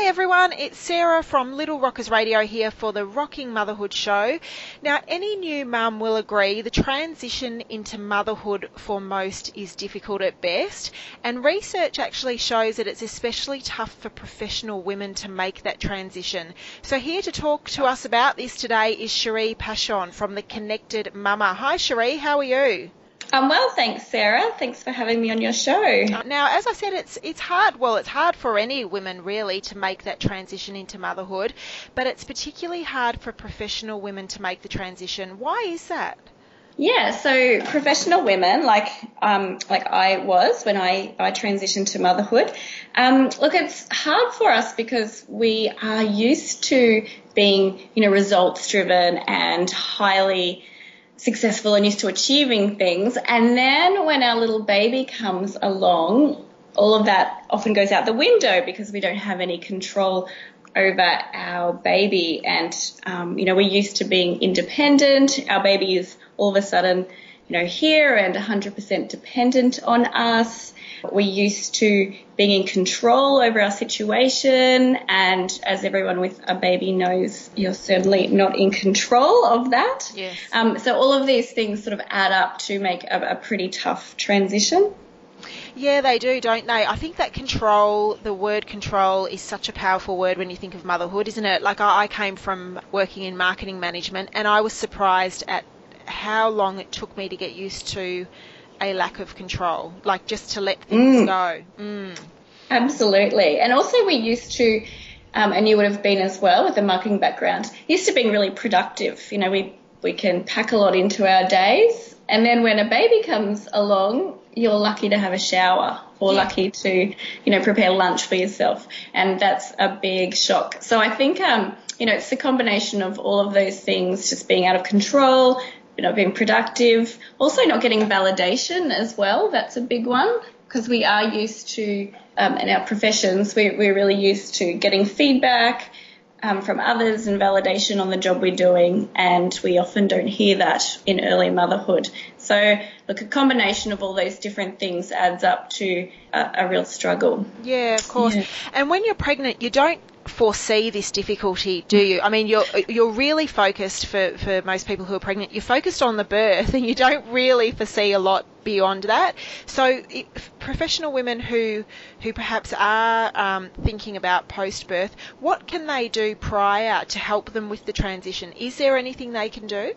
Hi everyone, it's Sarah from Little Rockers Radio here for the Rocking Motherhood Show. Now, any new mum will agree the transition into motherhood for most is difficult at best, and research actually shows that it's especially tough for professional women to make that transition. So, here to talk to us about this today is Cherie Pachon from the Connected Mama. Hi, Cherie, how are you? I'm well, thanks, Sarah. Thanks for having me on your show. Now, as I said, it's it's hard. Well, it's hard for any women really to make that transition into motherhood, but it's particularly hard for professional women to make the transition. Why is that? Yeah, so professional women, like um, like I was when I, I transitioned to motherhood, um, look, it's hard for us because we are used to being, you know, results driven and highly successful and used to achieving things. And then when our little baby comes along, all of that often goes out the window because we don't have any control over our baby. And, um, you know, we're used to being independent. Our baby is all of a sudden, you know, here and 100% dependent on us. We're used to being in control over our situation, and as everyone with a baby knows, you're certainly not in control of that. Yes. Um, so all of these things sort of add up to make a, a pretty tough transition. Yeah, they do, don't they? I think that control, the word control, is such a powerful word when you think of motherhood, isn't it? Like, I, I came from working in marketing management and I was surprised at how long it took me to get used to a lack of control, like just to let things mm. go. Mm. Absolutely. And also, we used to, um, and you would have been as well with the marketing background, used to being really productive. You know, we, we can pack a lot into our days. And then when a baby comes along, you're lucky to have a shower or yeah. lucky to, you know, prepare lunch for yourself. And that's a big shock. So I think, um, you know, it's the combination of all of those things, just being out of control, you know, being productive. Also, not getting validation as well. That's a big one because we are used to, um, in our professions, we, we're really used to getting feedback um, from others and validation on the job we're doing, and we often don't hear that in early motherhood. So, look, a combination of all those different things adds up to a, a real struggle. Yeah, of course. Yeah. And when you're pregnant, you don't foresee this difficulty, do you? I mean, you're you're really focused for, for most people who are pregnant. You're focused on the birth, and you don't really foresee a lot beyond that. So, professional women who who perhaps are um, thinking about post birth, what can they do prior to help them with the transition? Is there anything they can do?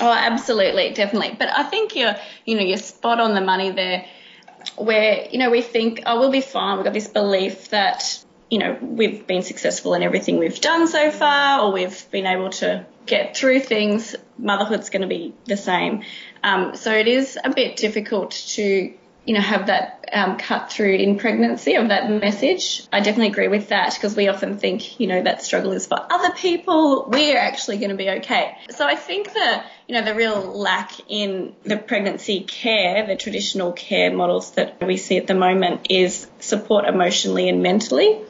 Oh, absolutely, definitely. But I think you're you know you're spot on the money there. Where you know we think oh we'll be fine. We've got this belief that you know, we've been successful in everything we've done so far, or we've been able to get through things, motherhood's going to be the same. Um, so it is a bit difficult to you know, have that um, cut through in pregnancy of that message. I definitely agree with that because we often think, you know, that struggle is for other people. We're actually going to be okay. So I think the, you know, the real lack in the pregnancy care, the traditional care models that we see at the moment is support emotionally and mentally.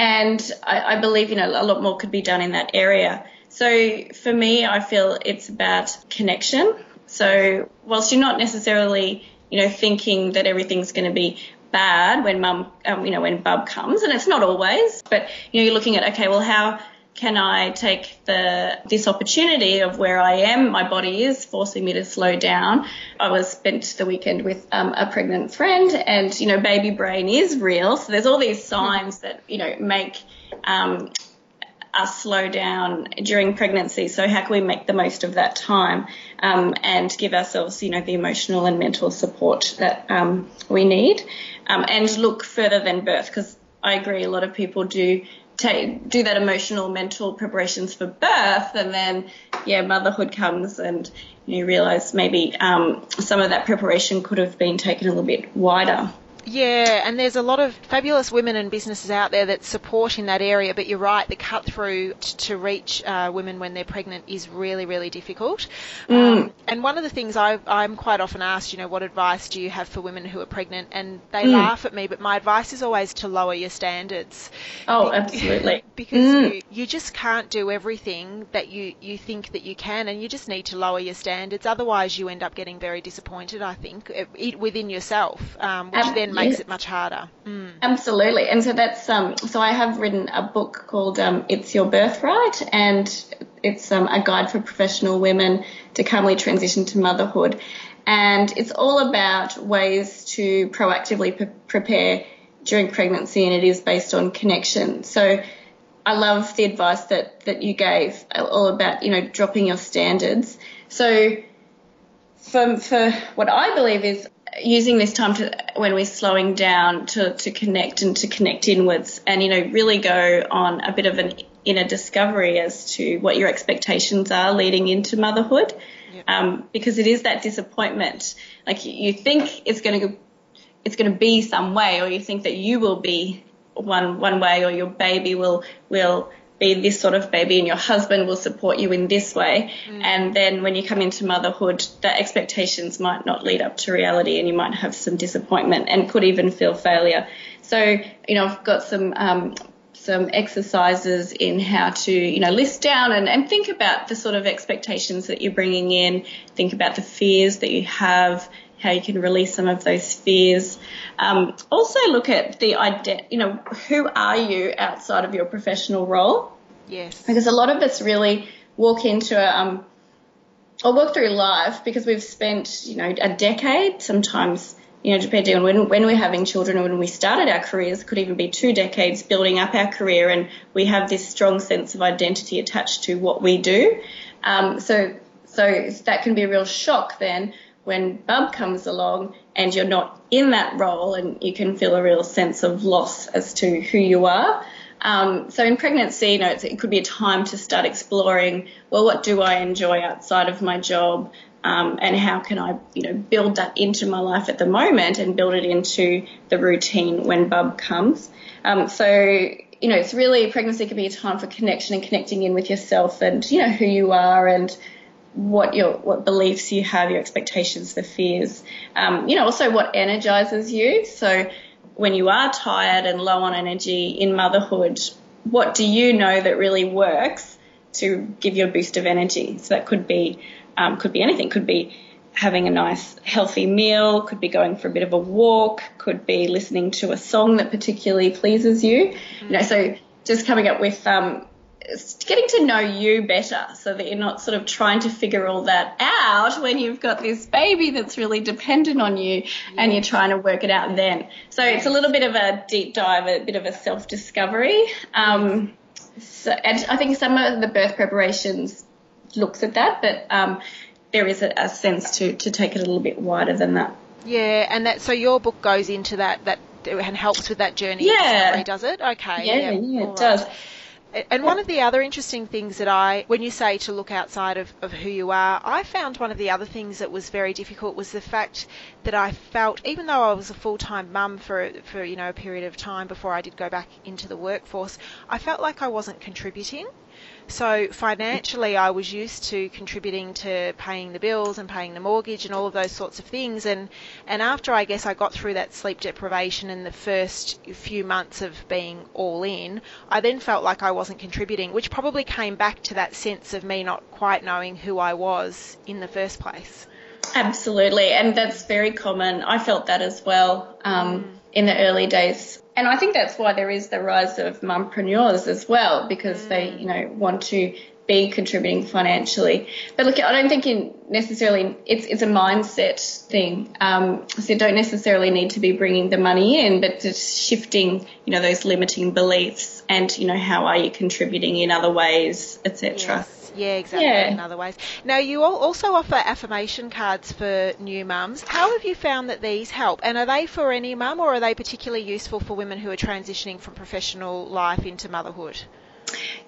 And I, I believe, you know, a lot more could be done in that area. So for me, I feel it's about connection. So whilst you're not necessarily you know, thinking that everything's going to be bad when mum, um, you know, when bub comes, and it's not always, but you know, you're looking at okay, well, how can I take the this opportunity of where I am? My body is forcing me to slow down. I was spent the weekend with um, a pregnant friend, and you know, baby brain is real. So there's all these signs that you know make um, us slow down during pregnancy. So how can we make the most of that time um, and give ourselves, you know, the emotional and mental support that um, we need, um, and look further than birth because I agree a lot of people do take do that emotional mental preparations for birth and then yeah motherhood comes and you realize maybe um, some of that preparation could have been taken a little bit wider. Yeah, and there's a lot of fabulous women and businesses out there that support in that area, but you're right, the cut through t- to reach uh, women when they're pregnant is really, really difficult. Mm. Um, and one of the things I, am quite often asked, you know, what advice do you have for women who are pregnant? And they mm. laugh at me, but my advice is always to lower your standards. Oh, absolutely. because mm. you, you just can't do everything that you, you think that you can, and you just need to lower your standards. Otherwise, you end up getting very disappointed, I think, it within yourself, um, which then makes it much harder. Mm. Absolutely. And so that's um so I have written a book called um, It's Your Birthright and it's um, a guide for professional women to calmly transition to motherhood. And it's all about ways to proactively pre- prepare during pregnancy and it is based on connection. So I love the advice that, that you gave all about, you know, dropping your standards. So for, for what I believe is using this time to when we're slowing down to, to connect and to connect inwards and, you know, really go on a bit of an inner discovery as to what your expectations are leading into motherhood. Yep. Um, because it is that disappointment. Like you think it's going to, it's going to be some way, or you think that you will be one one way, or your baby will will be this sort of baby and your husband will support you in this way. Mm. And then when you come into motherhood, the expectations might not lead up to reality and you might have some disappointment and could even feel failure. So, you know, I've got some, um, some exercises in how to, you know, list down and, and think about the sort of expectations that you're bringing in, think about the fears that you have, how you can release some of those fears. Um, also look at the idea, you know, who are you outside of your professional role? Yes. Because a lot of us really walk into a, um, or walk through life because we've spent, you know, a decade, sometimes, you know, depending on when, when we're having children or when we started our careers, could even be two decades building up our career and we have this strong sense of identity attached to what we do. Um, so, so that can be a real shock then when bub comes along and you're not in that role and you can feel a real sense of loss as to who you are. Um, so in pregnancy, you know, it could be a time to start exploring, well, what do I enjoy outside of my job? Um, and how can I, you know, build that into my life at the moment and build it into the routine when bub comes. Um, so, you know, it's really pregnancy can be a time for connection and connecting in with yourself and, you know, who you are and what your what beliefs you have, your expectations, the fears. Um, you know, also what energizes you. So when you are tired and low on energy in motherhood, what do you know that really works to give you a boost of energy? So that could be um, could be anything. Could be having a nice healthy meal. Could be going for a bit of a walk. Could be listening to a song that particularly pleases you. You know, so just coming up with um, getting to know you better so that you're not sort of trying to figure all that out when you've got this baby that's really dependent on you yes. and you're trying to work it out then. So yes. it's a little bit of a deep dive, a bit of a self discovery. Um, so, and I think some of the birth preparations looks at that, but um, there is a, a sense to, to take it a little bit wider than that. Yeah, and that so your book goes into that that and helps with that journey. Yeah, does it? Okay. Yeah, yeah, yeah it right. does. And one of the other interesting things that I, when you say to look outside of, of who you are, I found one of the other things that was very difficult was the fact that I felt, even though I was a full-time mum for, for, you know, a period of time before I did go back into the workforce, I felt like I wasn't contributing. So financially, I was used to contributing to paying the bills and paying the mortgage and all of those sorts of things. And and after I guess I got through that sleep deprivation and the first few months of being all in, I then felt like I wasn't contributing, which probably came back to that sense of me not quite knowing who I was in the first place. Absolutely, and that's very common. I felt that as well um, mm. in the early days and I think that's why there is the rise of mumpreneurs as well, because they, you know, want to be contributing financially. But look, I don't think in necessarily it's it's a mindset thing. Um, so you don't necessarily need to be bringing the money in, but just shifting, you know, those limiting beliefs and you know how are you contributing in other ways, etc. Yes. Yeah, exactly. Yeah. In other ways. Now, you also offer affirmation cards for new mums. How have you found that these help? And are they for any mum, or are they particularly useful for women who are transitioning from professional life into motherhood?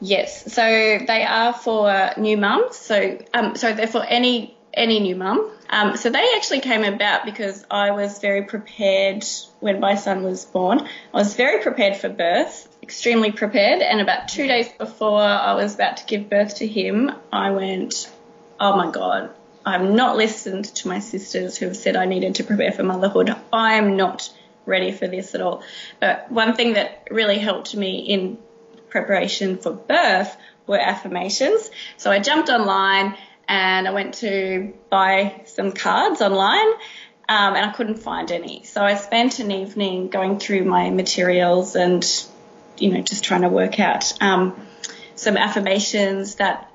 Yes, so they are for new mums. So, um, so they're for any any new mum. Um, so they actually came about because I was very prepared when my son was born. I was very prepared for birth extremely prepared. And about two days before I was about to give birth to him, I went, oh my God, I've not listened to my sisters who have said I needed to prepare for motherhood. I am not ready for this at all. But one thing that really helped me in preparation for birth were affirmations. So I jumped online and I went to buy some cards online um, and I couldn't find any. So I spent an evening going through my materials and, you know, just trying to work out um, some affirmations that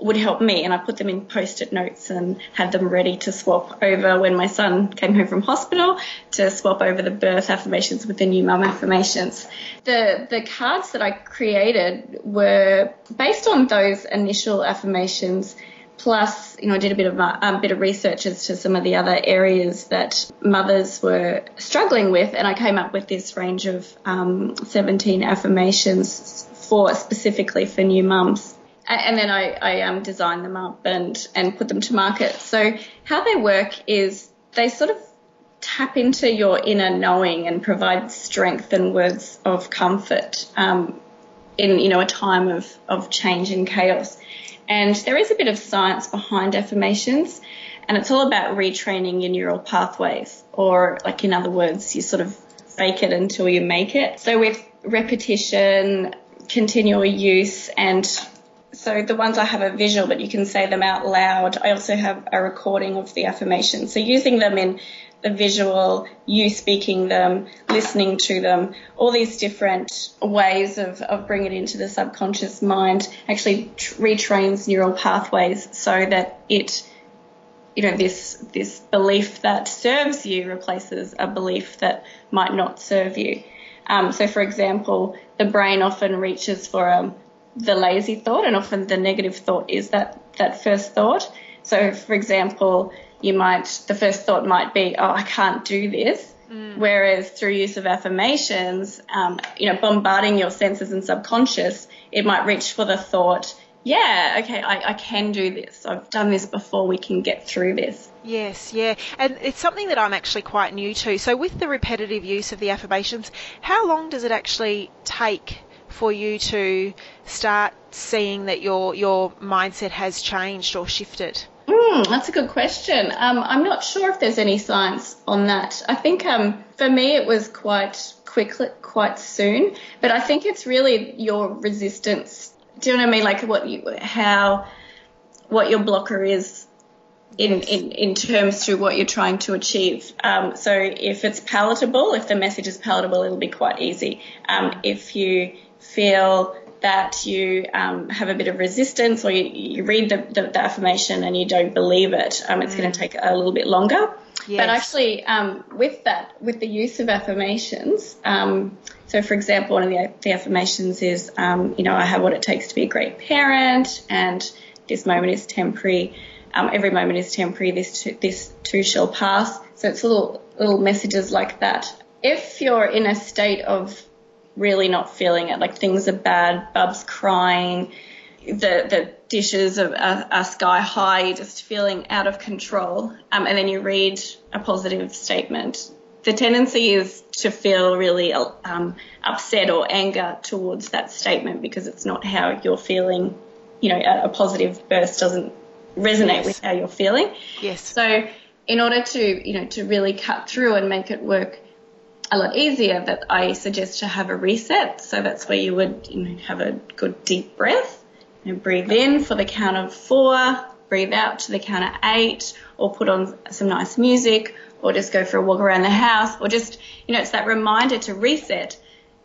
would help me and I put them in post-it notes and had them ready to swap over when my son came home from hospital to swap over the birth affirmations with the new mum affirmations. The the cards that I created were based on those initial affirmations plus you know I did a bit of a um, bit of research as to some of the other areas that mothers were struggling with and I came up with this range of um, 17 affirmations for specifically for new mums and then I, I um, them up and, and put them to market. So how they work is they sort of tap into your inner knowing and provide strength and words of comfort um, in you know a time of, of change and chaos. And there is a bit of science behind affirmations, and it's all about retraining your neural pathways, or like in other words, you sort of fake it until you make it. So with repetition, continual use, and so the ones I have are visual, but you can say them out loud. I also have a recording of the affirmation. So using them in the visual, you speaking them, listening to them, all these different ways of, of bringing it into the subconscious mind actually retrains neural pathways so that it, you know, this, this belief that serves you replaces a belief that might not serve you. Um, so for example, the brain often reaches for a, the lazy thought, and often the negative thought is that that first thought. So, for example, you might the first thought might be, "Oh, I can't do this," mm. whereas through use of affirmations, um, you know, bombarding your senses and subconscious, it might reach for the thought, yeah, okay, I, I, can do this. I've done this before. We can get through this. Yes, yeah. And it's something that I'm actually quite new to. So, with the repetitive use of the affirmations, how long does it actually take for you to start seeing that your your mindset has changed or shifted? Mm, that's a good question. Um, I'm not sure if there's any science on that. I think um, for me it was quite quickly, quite soon. But I think it's really your resistance. Do you know what I mean? Like what you, how, what your blocker is in, in, in terms to what you're trying to achieve. Um, so if it's palatable, if the message is palatable, it'll be quite easy. Um, if you feel that you um, have a bit of resistance or you, you read the, the, the, affirmation and you don't believe it, um, it's mm. going to take a little bit longer. Yes. But actually, um, with that, with the use of affirmations, um, so for example, one of the, the affirmations is, um, you know, I have what it takes to be a great parent, and this moment is temporary. Um, every moment is temporary. This too, this too shall pass. So it's little little messages like that. If you're in a state of really not feeling it. Like things are bad, Bub's crying, the the dishes are, are, are sky high, you're just feeling out of control. Um, and then you read a positive statement. The tendency is to feel really um, upset or anger towards that statement because it's not how you're feeling. You know, a, a positive burst doesn't resonate yes. with how you're feeling. Yes. So, in order to you know to really cut through and make it work a lot easier that I suggest to have a reset. So that's where you would you know, have a good deep breath. You know, breathe in for the count of four, breathe out to the count of eight, or put on some nice music, or just go for a walk around the house, or just, you know, it's that reminder to reset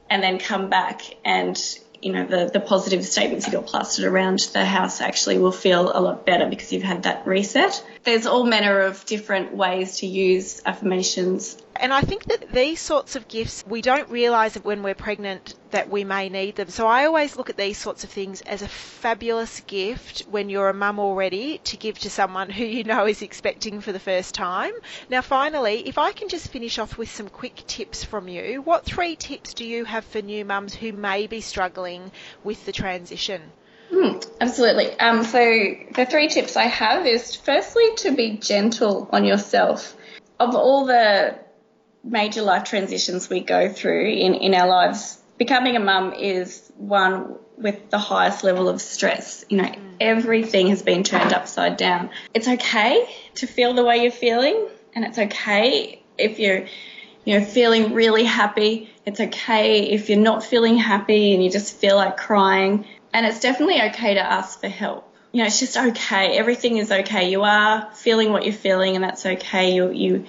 and then come back and you know, the, the positive statements you got plastered around the house actually will feel a lot better because you've had that reset. There's all manner of different ways to use affirmations. And I think that these sorts of gifts, we don't realise when we're pregnant that we may need them. So I always look at these sorts of things as a fabulous gift when you're a mum already to give to someone who you know is expecting for the first time. Now, finally, if I can just finish off with some quick tips from you, what three tips do you have for new mums who may be struggling with the transition? Mm, absolutely. Um, so the three tips I have is firstly to be gentle on yourself. Of all the major life transitions we go through in, in our lives, becoming a mum is one with the highest level of stress. You know, mm. everything has been turned upside down. It's okay to feel the way you're feeling, and it's okay if you're, you know, feeling really happy. It's okay if you're not feeling happy and you just feel like crying. And it's definitely okay to ask for help. You know, it's just okay. Everything is okay. You are feeling what you're feeling, and that's okay. You you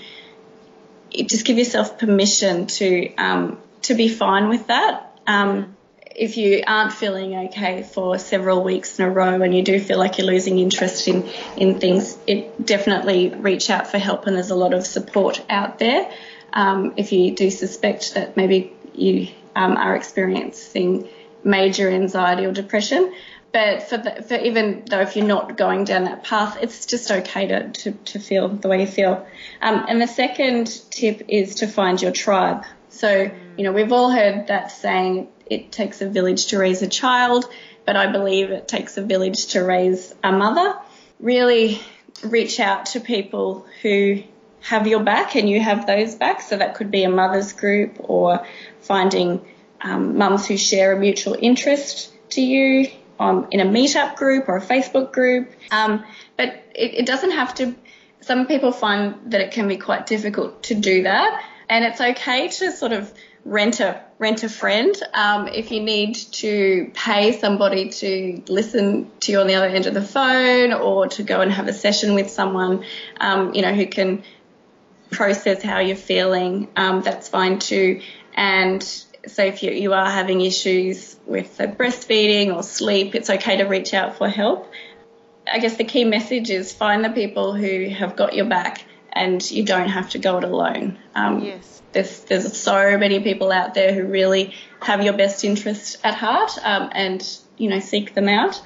just give yourself permission to um, to be fine with that. Um, if you aren't feeling okay for several weeks in a row and you do feel like you're losing interest in, in things, it definitely reach out for help and there's a lot of support out there. Um, if you do suspect that maybe you um, are experiencing major anxiety or depression. But for, the, for even though if you're not going down that path, it's just okay to, to, to feel the way you feel. Um, and the second tip is to find your tribe. So, you know, we've all heard that saying, it takes a village to raise a child, but I believe it takes a village to raise a mother. Really reach out to people who have your back and you have those back. So that could be a mother's group or finding um, mums who share a mutual interest to you um, in a meetup group or a Facebook group. Um, but it, it doesn't have to, some people find that it can be quite difficult to do that. And it's okay to sort of rent a rent a friend. Um, if you need to pay somebody to listen to you on the other end of the phone, or to go and have a session with someone, um, you know, who can process how you're feeling, um, that's fine too. And so if you, you are having issues with breastfeeding or sleep, it's okay to reach out for help. I guess the key message is find the people who have got your back and you don't have to go it alone. Um, yes. There's, there's so many people out there who really have your best interest at heart um, and, you know, seek them out.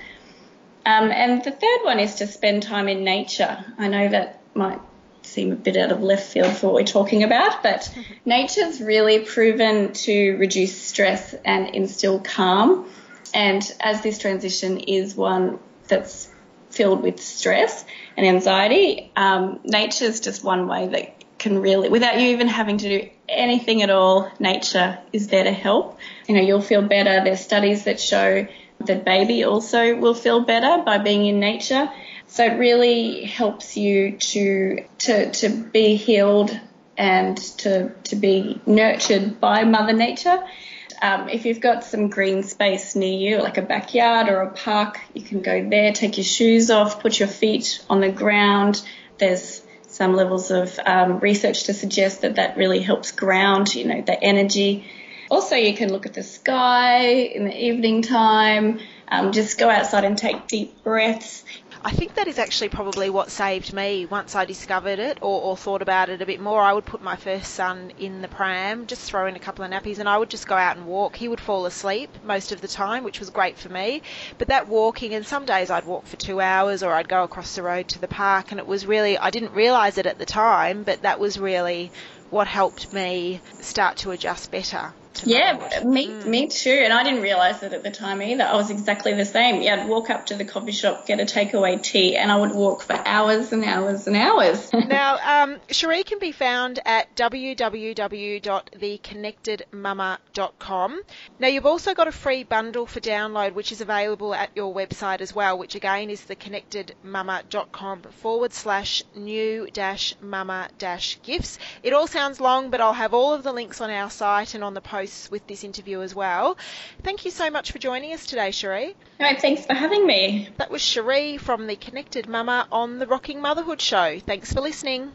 Um, and the third one is to spend time in nature. I know that might seem a bit out of left field for what we're talking about, but nature's really proven to reduce stress and instill calm. And as this transition is one that's filled with stress and anxiety, um, nature's just one way that can really, without you even having to do anything at all, nature is there to help. You know, you'll feel better. There's studies that show that baby also will feel better by being in nature. So it really helps you to to to be healed and to to be nurtured by Mother Nature. Um, if you've got some green space near you, like a backyard or a park, you can go there, take your shoes off, put your feet on the ground. There's some levels of um, research to suggest that that really helps ground, you know, the energy. Also, you can look at the sky in the evening time. Um, just go outside and take deep breaths. I think that is actually probably what saved me once I discovered it or, or, thought about it a bit more. I would put my first son in the pram, just throw in a couple of nappies, and I would just go out and walk. He would fall asleep most of the time, which was great for me. But that walking, and some days I'd walk for two hours or I'd go across the road to the park, and it was really, I didn't realise it at the time, but that was really what helped me start to adjust better yeah, me mm. me too. And I didn't realise it at the time either. I was exactly the same. Yeah, I'd walk up to the coffee shop, get a takeaway tea, and I would walk for hours and hours and hours. now, um, Cherie can be found at www.theconnectedmama.com. Now, you've also got a free bundle for download, which is available at your website as well, which again is theconnectedmama.com forward slash new dash mama dash gifts. It all sounds long, but I'll have all of the links on our site and on the post posts with this interview as well. Thank you so much for joining us today, Cherie. No, thanks for having me. That was Cherie from the Connected Mama on the Rocking Motherhood Show. Thanks for listening.